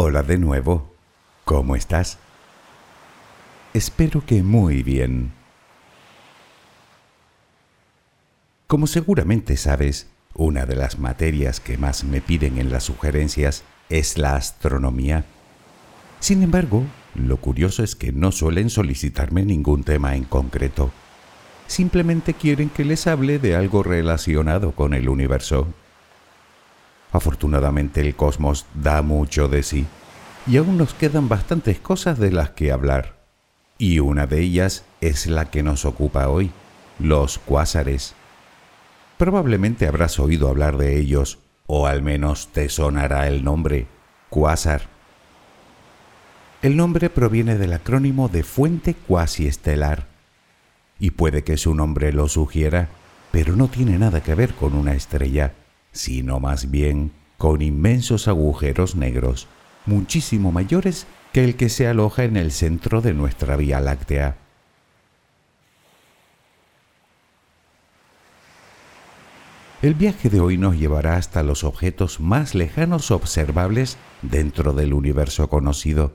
Hola de nuevo. ¿Cómo estás? Espero que muy bien. Como seguramente sabes, una de las materias que más me piden en las sugerencias es la astronomía. Sin embargo, lo curioso es que no suelen solicitarme ningún tema en concreto. Simplemente quieren que les hable de algo relacionado con el universo. Afortunadamente el cosmos da mucho de sí y aún nos quedan bastantes cosas de las que hablar. Y una de ellas es la que nos ocupa hoy, los cuásares. Probablemente habrás oído hablar de ellos, o al menos te sonará el nombre, cuásar. El nombre proviene del acrónimo de fuente cuasi estelar, y puede que su nombre lo sugiera, pero no tiene nada que ver con una estrella sino más bien con inmensos agujeros negros, muchísimo mayores que el que se aloja en el centro de nuestra Vía Láctea. El viaje de hoy nos llevará hasta los objetos más lejanos observables dentro del universo conocido,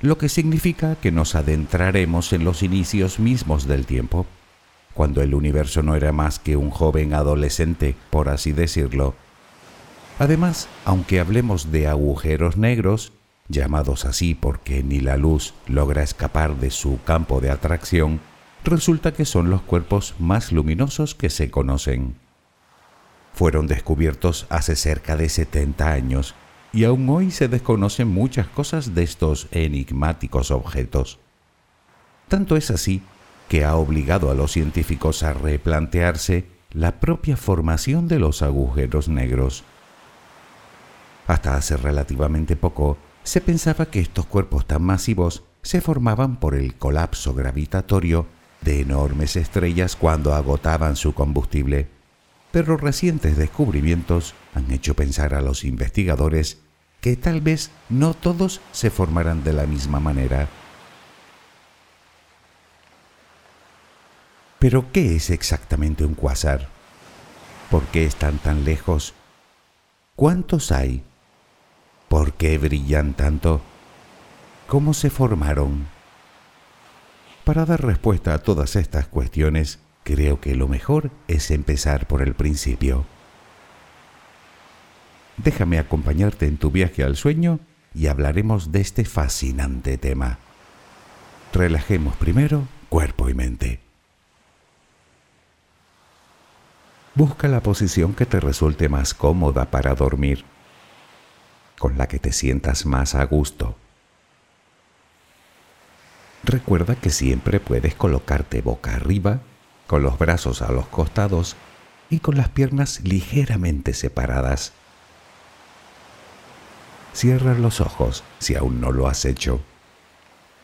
lo que significa que nos adentraremos en los inicios mismos del tiempo cuando el universo no era más que un joven adolescente, por así decirlo. Además, aunque hablemos de agujeros negros, llamados así porque ni la luz logra escapar de su campo de atracción, resulta que son los cuerpos más luminosos que se conocen. Fueron descubiertos hace cerca de 70 años y aún hoy se desconocen muchas cosas de estos enigmáticos objetos. Tanto es así que ha obligado a los científicos a replantearse la propia formación de los agujeros negros. Hasta hace relativamente poco se pensaba que estos cuerpos tan masivos se formaban por el colapso gravitatorio de enormes estrellas cuando agotaban su combustible, pero recientes descubrimientos han hecho pensar a los investigadores que tal vez no todos se formarán de la misma manera. Pero ¿qué es exactamente un cuásar? ¿Por qué están tan lejos? ¿Cuántos hay? ¿Por qué brillan tanto? ¿Cómo se formaron? Para dar respuesta a todas estas cuestiones, creo que lo mejor es empezar por el principio. Déjame acompañarte en tu viaje al sueño y hablaremos de este fascinante tema. Relajemos primero cuerpo y mente. Busca la posición que te resulte más cómoda para dormir, con la que te sientas más a gusto. Recuerda que siempre puedes colocarte boca arriba, con los brazos a los costados y con las piernas ligeramente separadas. Cierra los ojos si aún no lo has hecho.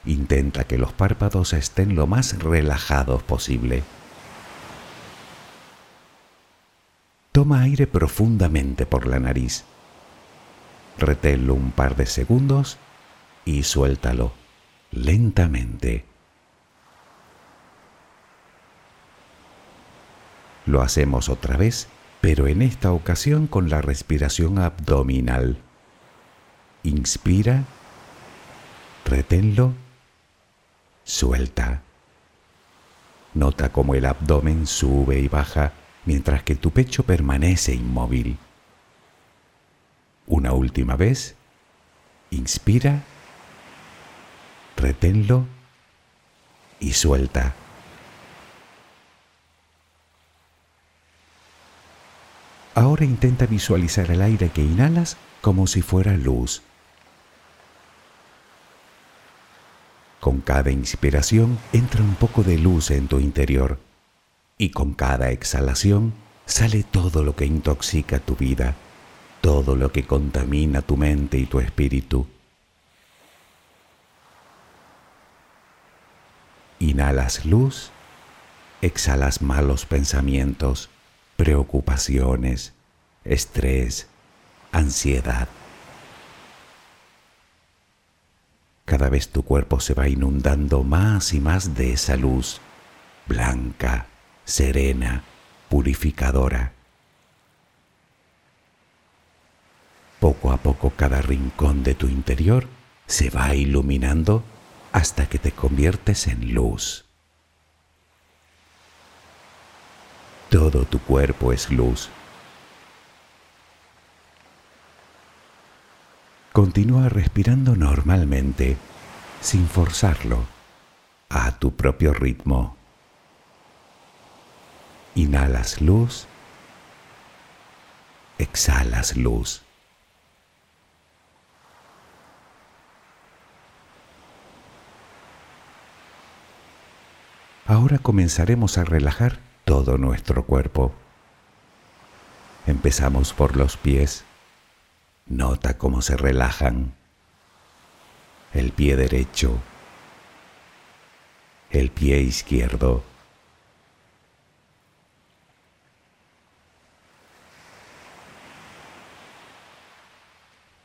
Intenta que los párpados estén lo más relajados posible. Toma aire profundamente por la nariz. Reténlo un par de segundos y suéltalo lentamente. Lo hacemos otra vez, pero en esta ocasión con la respiración abdominal. Inspira, reténlo, suelta. Nota cómo el abdomen sube y baja mientras que tu pecho permanece inmóvil. Una última vez, inspira, reténlo y suelta. Ahora intenta visualizar el aire que inhalas como si fuera luz. Con cada inspiración entra un poco de luz en tu interior y con cada exhalación sale todo lo que intoxica tu vida, todo lo que contamina tu mente y tu espíritu. Inhalas luz, exhalas malos pensamientos, preocupaciones, estrés, ansiedad. Cada vez tu cuerpo se va inundando más y más de esa luz blanca, serena, purificadora. Poco a poco cada rincón de tu interior se va iluminando hasta que te conviertes en luz. Todo tu cuerpo es luz. Continúa respirando normalmente, sin forzarlo, a tu propio ritmo. Inhalas luz, exhalas luz. Ahora comenzaremos a relajar todo nuestro cuerpo. Empezamos por los pies. Nota cómo se relajan. El pie derecho. El pie izquierdo.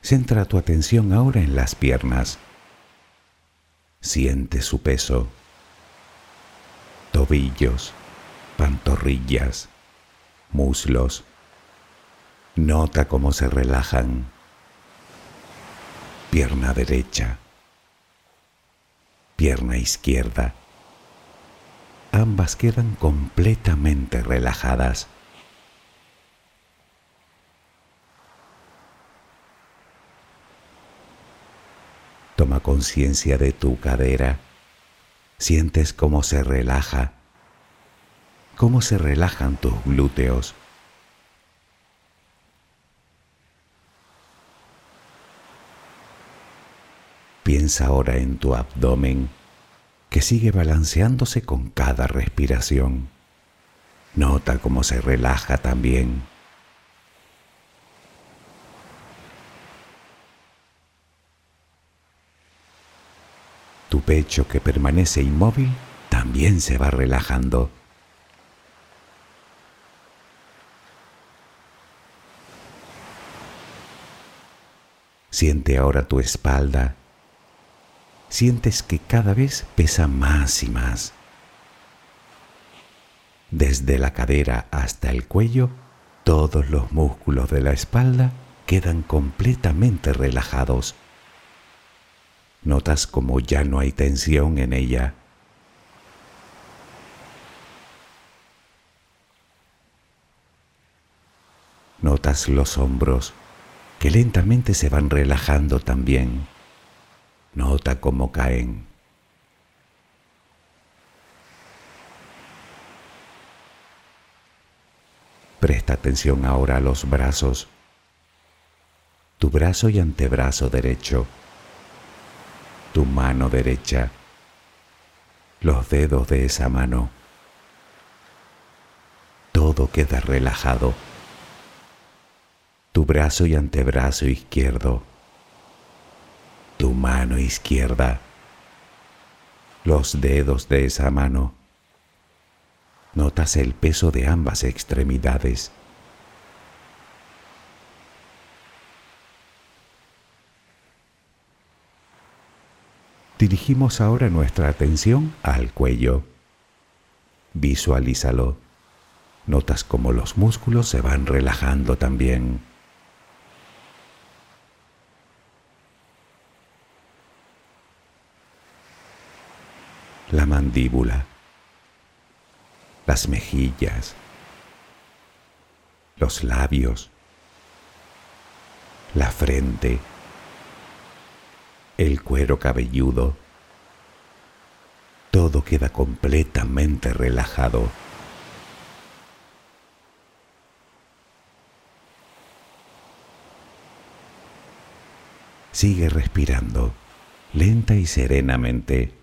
Centra tu atención ahora en las piernas. Siente su peso tobillos, pantorrillas, muslos. Nota cómo se relajan. Pierna derecha, pierna izquierda. Ambas quedan completamente relajadas. Toma conciencia de tu cadera Sientes cómo se relaja, cómo se relajan tus glúteos. Piensa ahora en tu abdomen que sigue balanceándose con cada respiración. Nota cómo se relaja también. Pecho que permanece inmóvil también se va relajando. Siente ahora tu espalda. Sientes que cada vez pesa más y más. Desde la cadera hasta el cuello, todos los músculos de la espalda quedan completamente relajados. Notas como ya no hay tensión en ella. Notas los hombros que lentamente se van relajando también. Nota cómo caen. Presta atención ahora a los brazos. Tu brazo y antebrazo derecho tu mano derecha, los dedos de esa mano. Todo queda relajado. Tu brazo y antebrazo izquierdo, tu mano izquierda, los dedos de esa mano. Notas el peso de ambas extremidades. Dirigimos ahora nuestra atención al cuello. Visualízalo. Notas cómo los músculos se van relajando también. La mandíbula, las mejillas, los labios, la frente, el cuero cabelludo, todo queda completamente relajado. Sigue respirando, lenta y serenamente.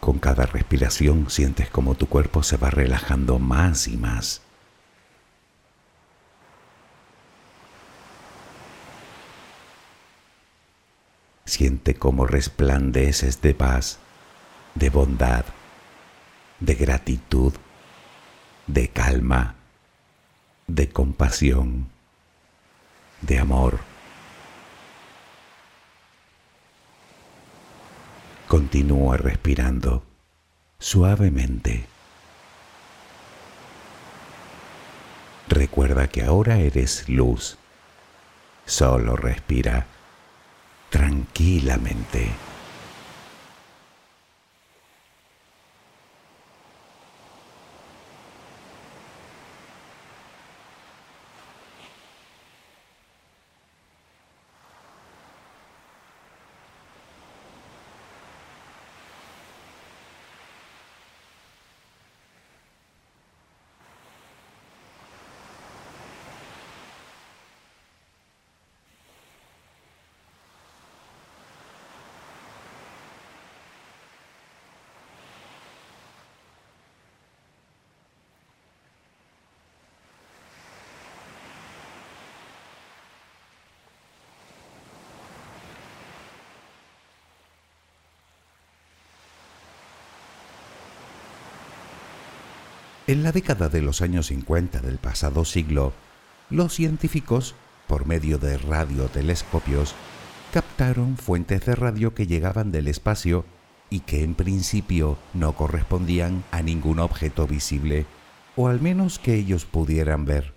Con cada respiración sientes como tu cuerpo se va relajando más y más. Siente cómo resplandeces de paz, de bondad, de gratitud, de calma, de compasión, de amor. Continúa respirando suavemente. Recuerda que ahora eres luz. Solo respira tranquilamente. En la década de los años 50 del pasado siglo, los científicos, por medio de radiotelescopios, captaron fuentes de radio que llegaban del espacio y que en principio no correspondían a ningún objeto visible, o al menos que ellos pudieran ver.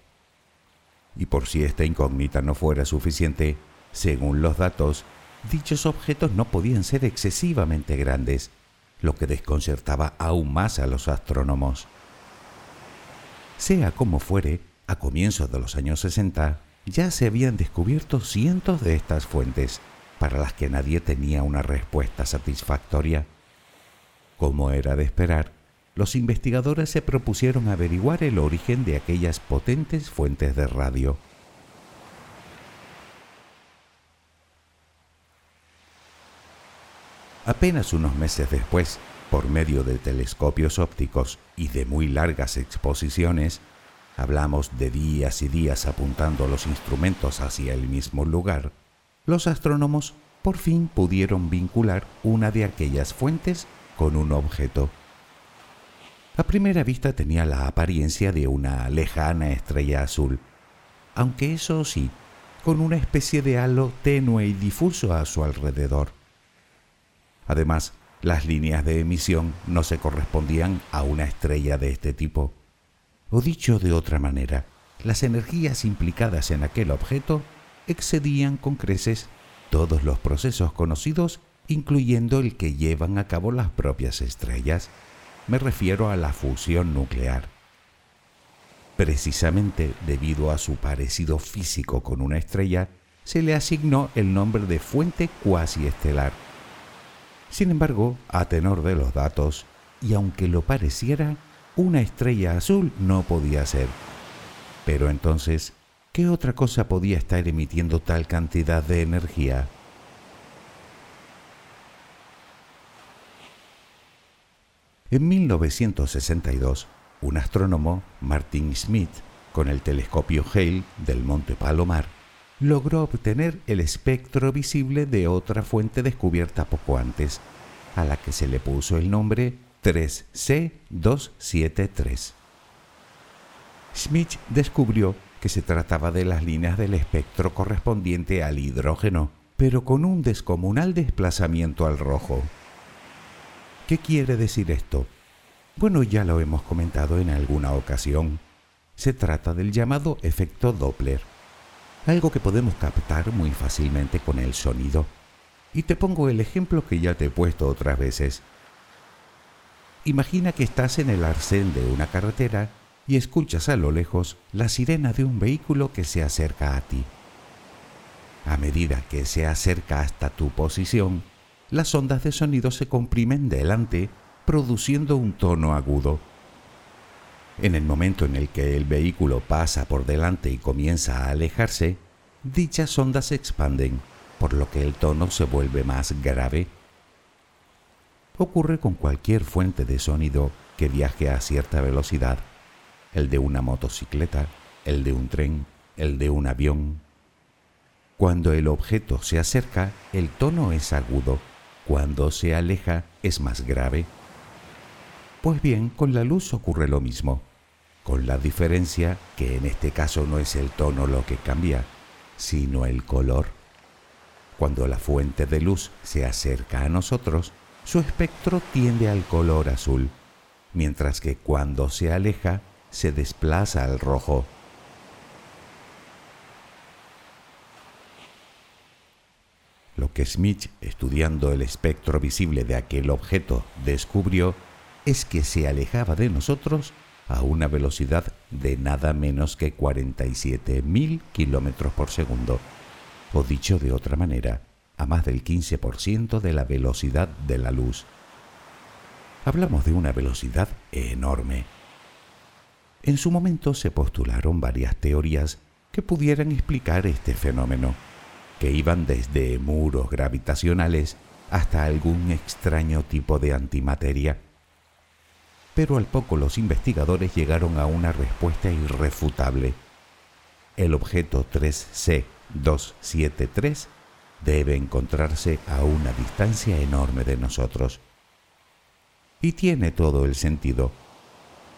Y por si esta incógnita no fuera suficiente, según los datos, dichos objetos no podían ser excesivamente grandes, lo que desconcertaba aún más a los astrónomos. Sea como fuere, a comienzos de los años 60 ya se habían descubierto cientos de estas fuentes, para las que nadie tenía una respuesta satisfactoria. Como era de esperar, los investigadores se propusieron averiguar el origen de aquellas potentes fuentes de radio. Apenas unos meses después, por medio de telescopios ópticos y de muy largas exposiciones, hablamos de días y días apuntando los instrumentos hacia el mismo lugar, los astrónomos por fin pudieron vincular una de aquellas fuentes con un objeto. A primera vista tenía la apariencia de una lejana estrella azul, aunque eso sí, con una especie de halo tenue y difuso a su alrededor. Además, las líneas de emisión no se correspondían a una estrella de este tipo. O dicho de otra manera, las energías implicadas en aquel objeto excedían con creces todos los procesos conocidos, incluyendo el que llevan a cabo las propias estrellas. Me refiero a la fusión nuclear. Precisamente debido a su parecido físico con una estrella, se le asignó el nombre de fuente cuasi estelar sin embargo, a tenor de los datos, y aunque lo pareciera, una estrella azul no podía ser. Pero entonces, ¿qué otra cosa podía estar emitiendo tal cantidad de energía? En 1962, un astrónomo, Martin Smith, con el telescopio Hale del Monte Palomar, logró obtener el espectro visible de otra fuente descubierta poco antes, a la que se le puso el nombre 3C273. Schmidt descubrió que se trataba de las líneas del espectro correspondiente al hidrógeno, pero con un descomunal desplazamiento al rojo. ¿Qué quiere decir esto? Bueno, ya lo hemos comentado en alguna ocasión. Se trata del llamado efecto Doppler algo que podemos captar muy fácilmente con el sonido. Y te pongo el ejemplo que ya te he puesto otras veces. Imagina que estás en el arcén de una carretera y escuchas a lo lejos la sirena de un vehículo que se acerca a ti. A medida que se acerca hasta tu posición, las ondas de sonido se comprimen delante, produciendo un tono agudo. En el momento en el que el vehículo pasa por delante y comienza a alejarse, dichas ondas se expanden, por lo que el tono se vuelve más grave. Ocurre con cualquier fuente de sonido que viaje a cierta velocidad, el de una motocicleta, el de un tren, el de un avión. Cuando el objeto se acerca, el tono es agudo, cuando se aleja es más grave. Pues bien, con la luz ocurre lo mismo con la diferencia que en este caso no es el tono lo que cambia, sino el color. Cuando la fuente de luz se acerca a nosotros, su espectro tiende al color azul, mientras que cuando se aleja, se desplaza al rojo. Lo que Smith, estudiando el espectro visible de aquel objeto, descubrió es que se alejaba de nosotros a una velocidad de nada menos que 47.000 kilómetros por segundo, o dicho de otra manera, a más del 15% de la velocidad de la luz. Hablamos de una velocidad enorme. En su momento se postularon varias teorías que pudieran explicar este fenómeno, que iban desde muros gravitacionales hasta algún extraño tipo de antimateria. Pero al poco los investigadores llegaron a una respuesta irrefutable. El objeto 3C273 debe encontrarse a una distancia enorme de nosotros. Y tiene todo el sentido.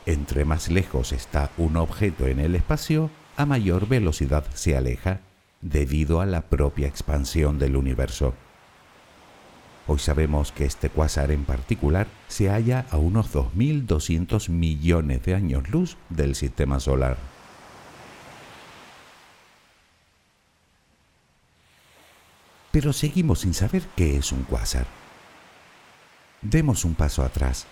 Entre más lejos está un objeto en el espacio, a mayor velocidad se aleja debido a la propia expansión del universo. Hoy sabemos que este cuásar en particular se halla a unos 2.200 millones de años luz del sistema solar. Pero seguimos sin saber qué es un cuásar. Demos un paso atrás.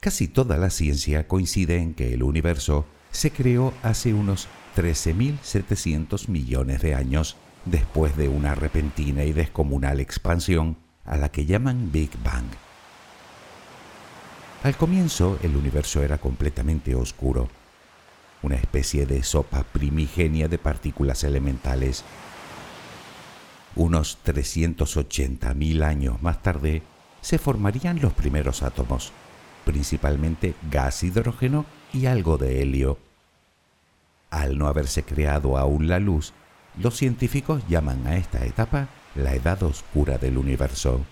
Casi toda la ciencia coincide en que el universo se creó hace unos 13.700 millones de años después de una repentina y descomunal expansión a la que llaman Big Bang. Al comienzo el universo era completamente oscuro, una especie de sopa primigenia de partículas elementales. Unos 380.000 años más tarde se formarían los primeros átomos, principalmente gas hidrógeno y algo de helio. Al no haberse creado aún la luz, los científicos llaman a esta etapa la edad oscura del universo.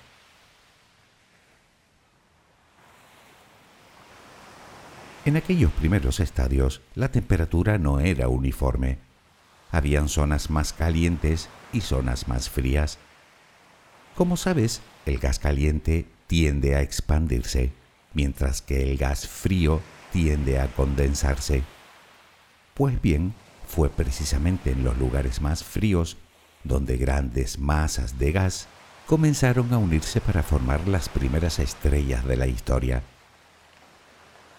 En aquellos primeros estadios, la temperatura no era uniforme. Habían zonas más calientes y zonas más frías. Como sabes, el gas caliente tiende a expandirse, mientras que el gas frío tiende a condensarse. Pues bien, fue precisamente en los lugares más fríos donde grandes masas de gas comenzaron a unirse para formar las primeras estrellas de la historia.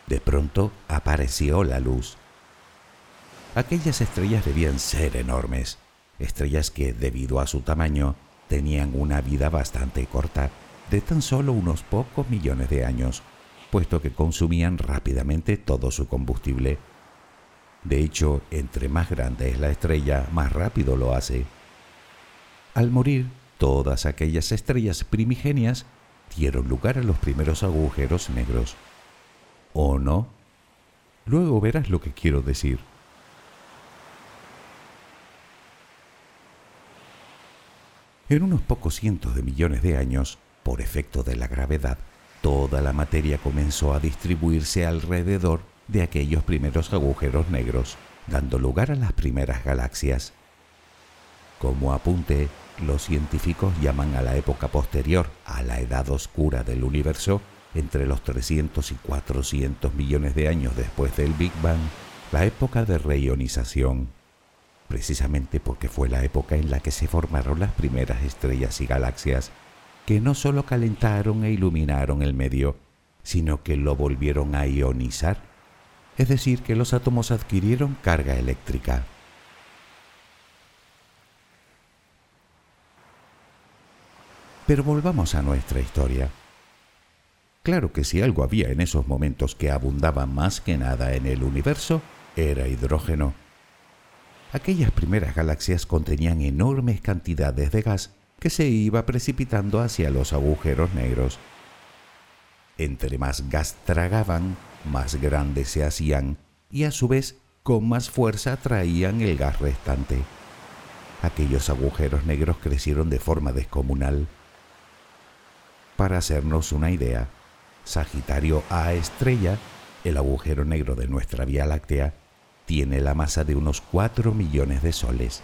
De pronto apareció la luz. Aquellas estrellas debían ser enormes, estrellas que, debido a su tamaño, tenían una vida bastante corta, de tan solo unos pocos millones de años, puesto que consumían rápidamente todo su combustible. De hecho, entre más grande es la estrella, más rápido lo hace. Al morir, todas aquellas estrellas primigenias dieron lugar a los primeros agujeros negros. ¿O no? Luego verás lo que quiero decir. En unos pocos cientos de millones de años, por efecto de la gravedad, toda la materia comenzó a distribuirse alrededor de aquellos primeros agujeros negros, dando lugar a las primeras galaxias. Como apunte, los científicos llaman a la época posterior a la edad oscura del universo, entre los 300 y 400 millones de años después del Big Bang, la época de reionización, precisamente porque fue la época en la que se formaron las primeras estrellas y galaxias, que no solo calentaron e iluminaron el medio, sino que lo volvieron a ionizar es decir, que los átomos adquirieron carga eléctrica. Pero volvamos a nuestra historia. Claro que si algo había en esos momentos que abundaba más que nada en el universo, era hidrógeno. Aquellas primeras galaxias contenían enormes cantidades de gas que se iba precipitando hacia los agujeros negros. Entre más gas tragaban, más grandes se hacían y a su vez con más fuerza traían el gas restante. Aquellos agujeros negros crecieron de forma descomunal. Para hacernos una idea, Sagitario A estrella, el agujero negro de nuestra Vía Láctea, tiene la masa de unos 4 millones de soles,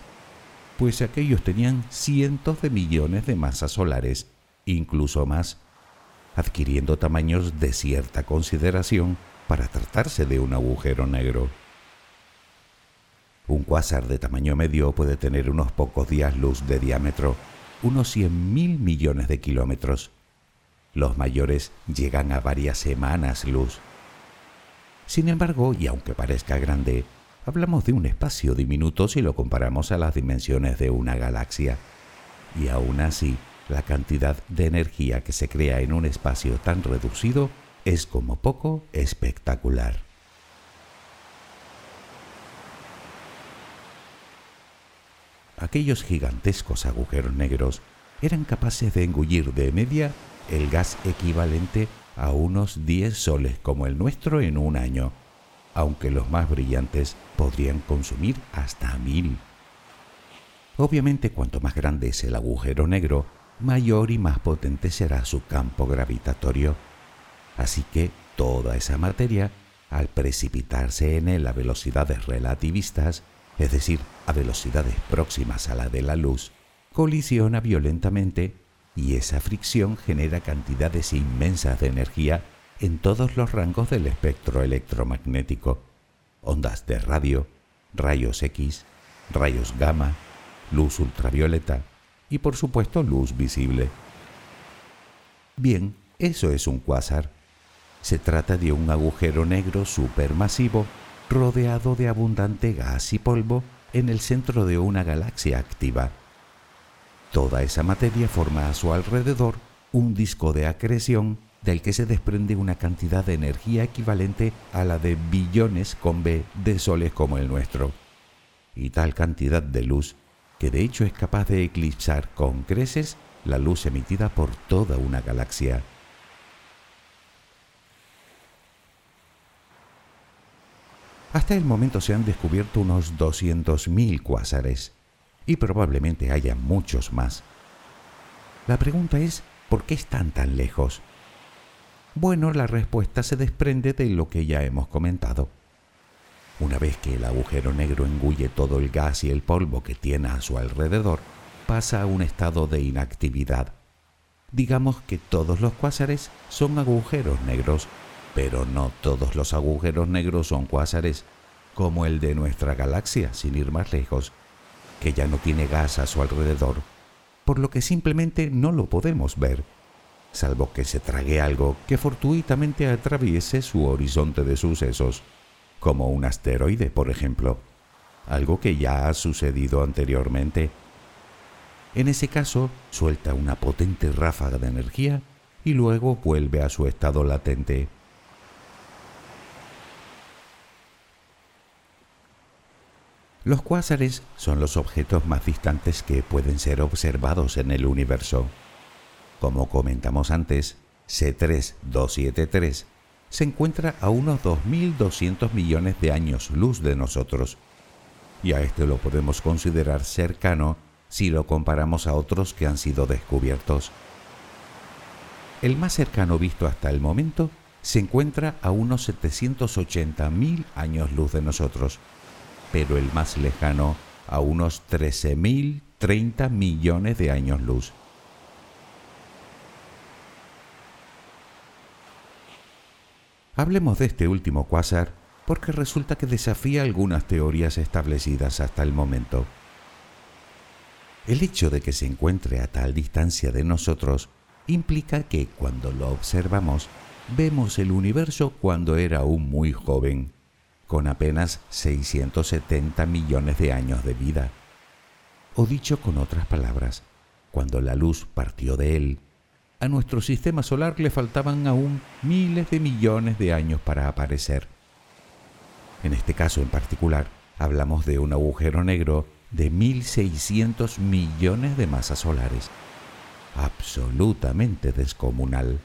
pues aquellos tenían cientos de millones de masas solares, incluso más adquiriendo tamaños de cierta consideración para tratarse de un agujero negro. Un cuásar de tamaño medio puede tener unos pocos días luz de diámetro, unos 100.000 millones de kilómetros. Los mayores llegan a varias semanas luz. Sin embargo, y aunque parezca grande, hablamos de un espacio diminuto si lo comparamos a las dimensiones de una galaxia. Y aún así, la cantidad de energía que se crea en un espacio tan reducido es como poco espectacular. Aquellos gigantescos agujeros negros eran capaces de engullir de media el gas equivalente a unos 10 soles como el nuestro en un año, aunque los más brillantes podrían consumir hasta mil. Obviamente cuanto más grande es el agujero negro, mayor y más potente será su campo gravitatorio. Así que toda esa materia, al precipitarse en él a velocidades relativistas, es decir, a velocidades próximas a la de la luz, colisiona violentamente y esa fricción genera cantidades inmensas de energía en todos los rangos del espectro electromagnético, ondas de radio, rayos X, rayos gamma, luz ultravioleta y por supuesto luz visible. Bien, eso es un cuásar. Se trata de un agujero negro supermasivo rodeado de abundante gas y polvo en el centro de una galaxia activa. Toda esa materia forma a su alrededor un disco de acreción del que se desprende una cantidad de energía equivalente a la de billones con B de soles como el nuestro, y tal cantidad de luz que de hecho es capaz de eclipsar con creces la luz emitida por toda una galaxia. Hasta el momento se han descubierto unos 200.000 cuásares y probablemente haya muchos más. La pregunta es, ¿por qué están tan lejos? Bueno, la respuesta se desprende de lo que ya hemos comentado. Una vez que el agujero negro engulle todo el gas y el polvo que tiene a su alrededor, pasa a un estado de inactividad. Digamos que todos los cuásares son agujeros negros, pero no todos los agujeros negros son cuásares, como el de nuestra galaxia, sin ir más lejos que ya no tiene gas a su alrededor, por lo que simplemente no lo podemos ver, salvo que se trague algo que fortuitamente atraviese su horizonte de sucesos, como un asteroide, por ejemplo, algo que ya ha sucedido anteriormente. En ese caso, suelta una potente ráfaga de energía y luego vuelve a su estado latente. Los cuásares son los objetos más distantes que pueden ser observados en el universo. Como comentamos antes, C3273 se encuentra a unos 2.200 millones de años luz de nosotros, y a este lo podemos considerar cercano si lo comparamos a otros que han sido descubiertos. El más cercano visto hasta el momento se encuentra a unos 780.000 años luz de nosotros, pero el más lejano a unos 13.030 millones de años luz. Hablemos de este último cuásar porque resulta que desafía algunas teorías establecidas hasta el momento. El hecho de que se encuentre a tal distancia de nosotros implica que cuando lo observamos vemos el universo cuando era aún muy joven con apenas 670 millones de años de vida. O dicho con otras palabras, cuando la luz partió de él, a nuestro sistema solar le faltaban aún miles de millones de años para aparecer. En este caso en particular, hablamos de un agujero negro de 1.600 millones de masas solares, absolutamente descomunal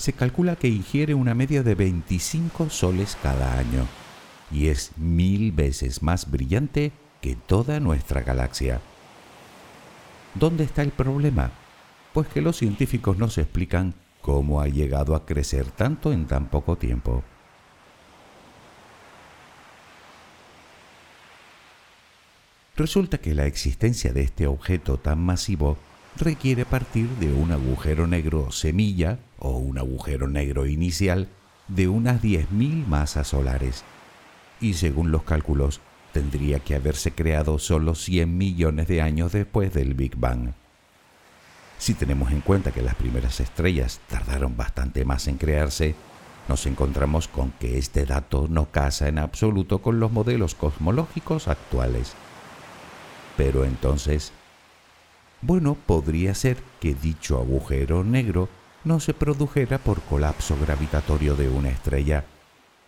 se calcula que ingiere una media de 25 soles cada año y es mil veces más brillante que toda nuestra galaxia. ¿Dónde está el problema? Pues que los científicos no se explican cómo ha llegado a crecer tanto en tan poco tiempo. Resulta que la existencia de este objeto tan masivo requiere partir de un agujero negro semilla o un agujero negro inicial de unas 10.000 masas solares. Y según los cálculos, tendría que haberse creado solo 100 millones de años después del Big Bang. Si tenemos en cuenta que las primeras estrellas tardaron bastante más en crearse, nos encontramos con que este dato no casa en absoluto con los modelos cosmológicos actuales. Pero entonces, bueno, podría ser que dicho agujero negro no se produjera por colapso gravitatorio de una estrella,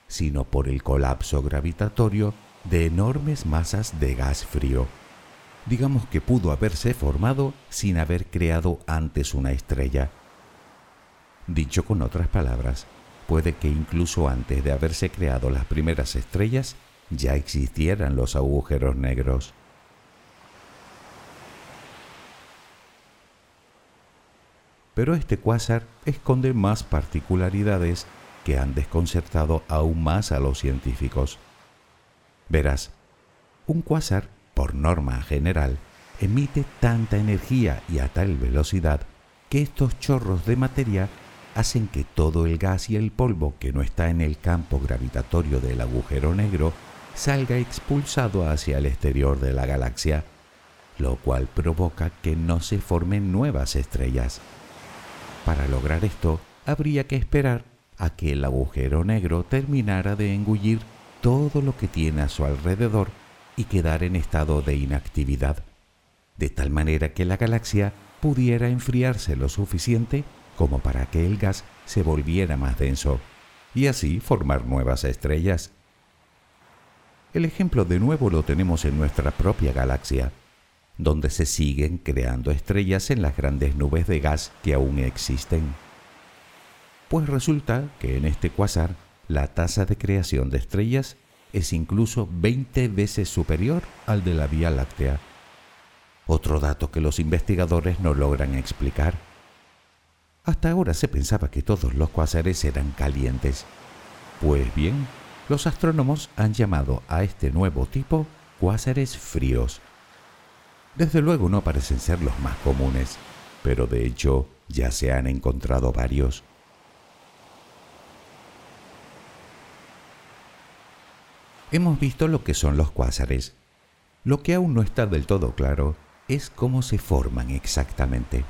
sino por el colapso gravitatorio de enormes masas de gas frío. Digamos que pudo haberse formado sin haber creado antes una estrella. Dicho con otras palabras, puede que incluso antes de haberse creado las primeras estrellas ya existieran los agujeros negros. Pero este cuásar esconde más particularidades que han desconcertado aún más a los científicos. Verás, un cuásar, por norma general, emite tanta energía y a tal velocidad que estos chorros de materia hacen que todo el gas y el polvo que no está en el campo gravitatorio del agujero negro salga expulsado hacia el exterior de la galaxia, lo cual provoca que no se formen nuevas estrellas. Para lograr esto, habría que esperar a que el agujero negro terminara de engullir todo lo que tiene a su alrededor y quedar en estado de inactividad, de tal manera que la galaxia pudiera enfriarse lo suficiente como para que el gas se volviera más denso y así formar nuevas estrellas. El ejemplo de nuevo lo tenemos en nuestra propia galaxia, donde se siguen creando estrellas en las grandes nubes de gas que aún existen. Pues resulta que en este cuásar la tasa de creación de estrellas es incluso 20 veces superior al de la Vía Láctea. Otro dato que los investigadores no logran explicar hasta ahora se pensaba que todos los cuásares eran calientes. Pues bien, los astrónomos han llamado a este nuevo tipo cuásares fríos. Desde luego no parecen ser los más comunes, pero de hecho ya se han encontrado varios. Hemos visto lo que son los cuásares. Lo que aún no está del todo claro es cómo se forman exactamente.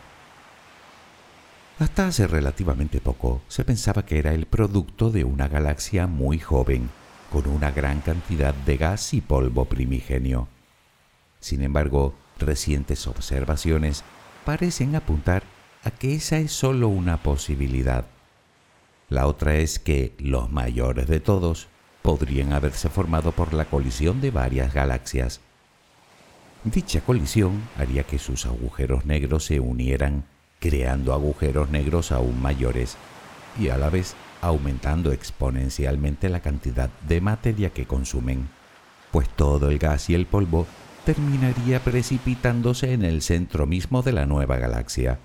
Hasta hace relativamente poco se pensaba que era el producto de una galaxia muy joven, con una gran cantidad de gas y polvo primigenio. Sin embargo, recientes observaciones parecen apuntar a que esa es solo una posibilidad. La otra es que los mayores de todos podrían haberse formado por la colisión de varias galaxias. Dicha colisión haría que sus agujeros negros se unieran creando agujeros negros aún mayores y a la vez aumentando exponencialmente la cantidad de materia que consumen, pues todo el gas y el polvo terminaría precipitándose en el centro mismo de la nueva galaxia.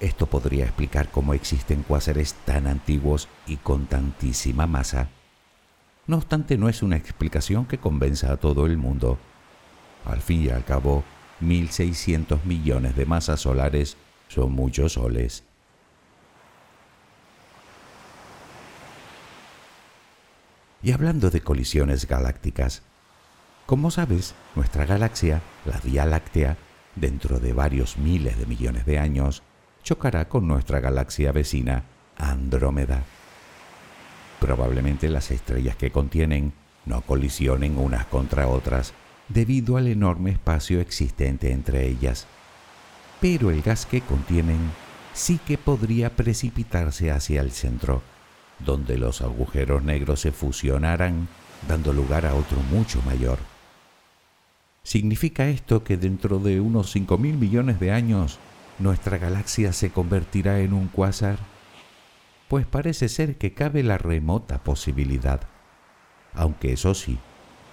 Esto podría explicar cómo existen cuásares tan antiguos y con tantísima masa. No obstante, no es una explicación que convenza a todo el mundo. Al fin y al cabo, 1.600 millones de masas solares son muchos soles. Y hablando de colisiones galácticas, como sabes, nuestra galaxia, la Vía Láctea, dentro de varios miles de millones de años, chocará con nuestra galaxia vecina, Andrómeda. Probablemente las estrellas que contienen no colisionen unas contra otras, debido al enorme espacio existente entre ellas. Pero el gas que contienen sí que podría precipitarse hacia el centro, donde los agujeros negros se fusionarán, dando lugar a otro mucho mayor. ¿Significa esto que dentro de unos 5.000 millones de años nuestra galaxia se convertirá en un cuásar? Pues parece ser que cabe la remota posibilidad. Aunque eso sí,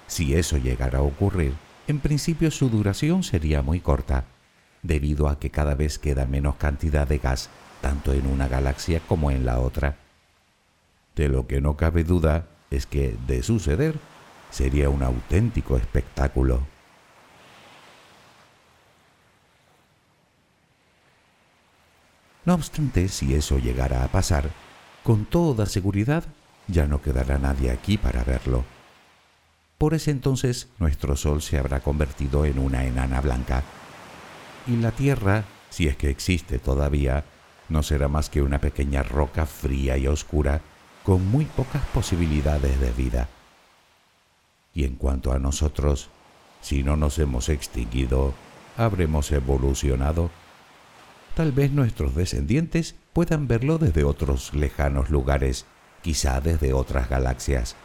si eso llegara a ocurrir, en principio su duración sería muy corta, debido a que cada vez queda menos cantidad de gas tanto en una galaxia como en la otra. De lo que no cabe duda es que, de suceder, sería un auténtico espectáculo. No obstante, si eso llegara a pasar, con toda seguridad ya no quedará nadie aquí para verlo Por ese entonces nuestro Sol se habrá convertido en una enana blanca. Y la Tierra, si es que existe todavía, no será más que una pequeña roca fría y oscura con muy pocas posibilidades de vida. Y en cuanto a nosotros, si no nos hemos extinguido, habremos evolucionado. Tal vez nuestros descendientes puedan verlo desde otros lejanos lugares, quizá desde otras galaxias.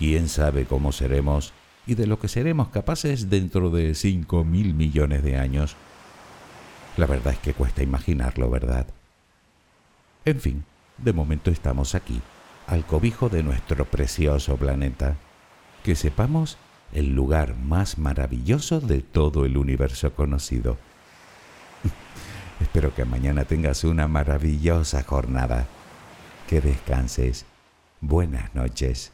¿Quién sabe cómo seremos y de lo que seremos capaces dentro de cinco mil millones de años? La verdad es que cuesta imaginarlo, ¿verdad? En fin, de momento estamos aquí, al cobijo de nuestro precioso planeta. Que sepamos el lugar más maravilloso de todo el universo conocido. Espero que mañana tengas una maravillosa jornada. Que descanses. Buenas noches.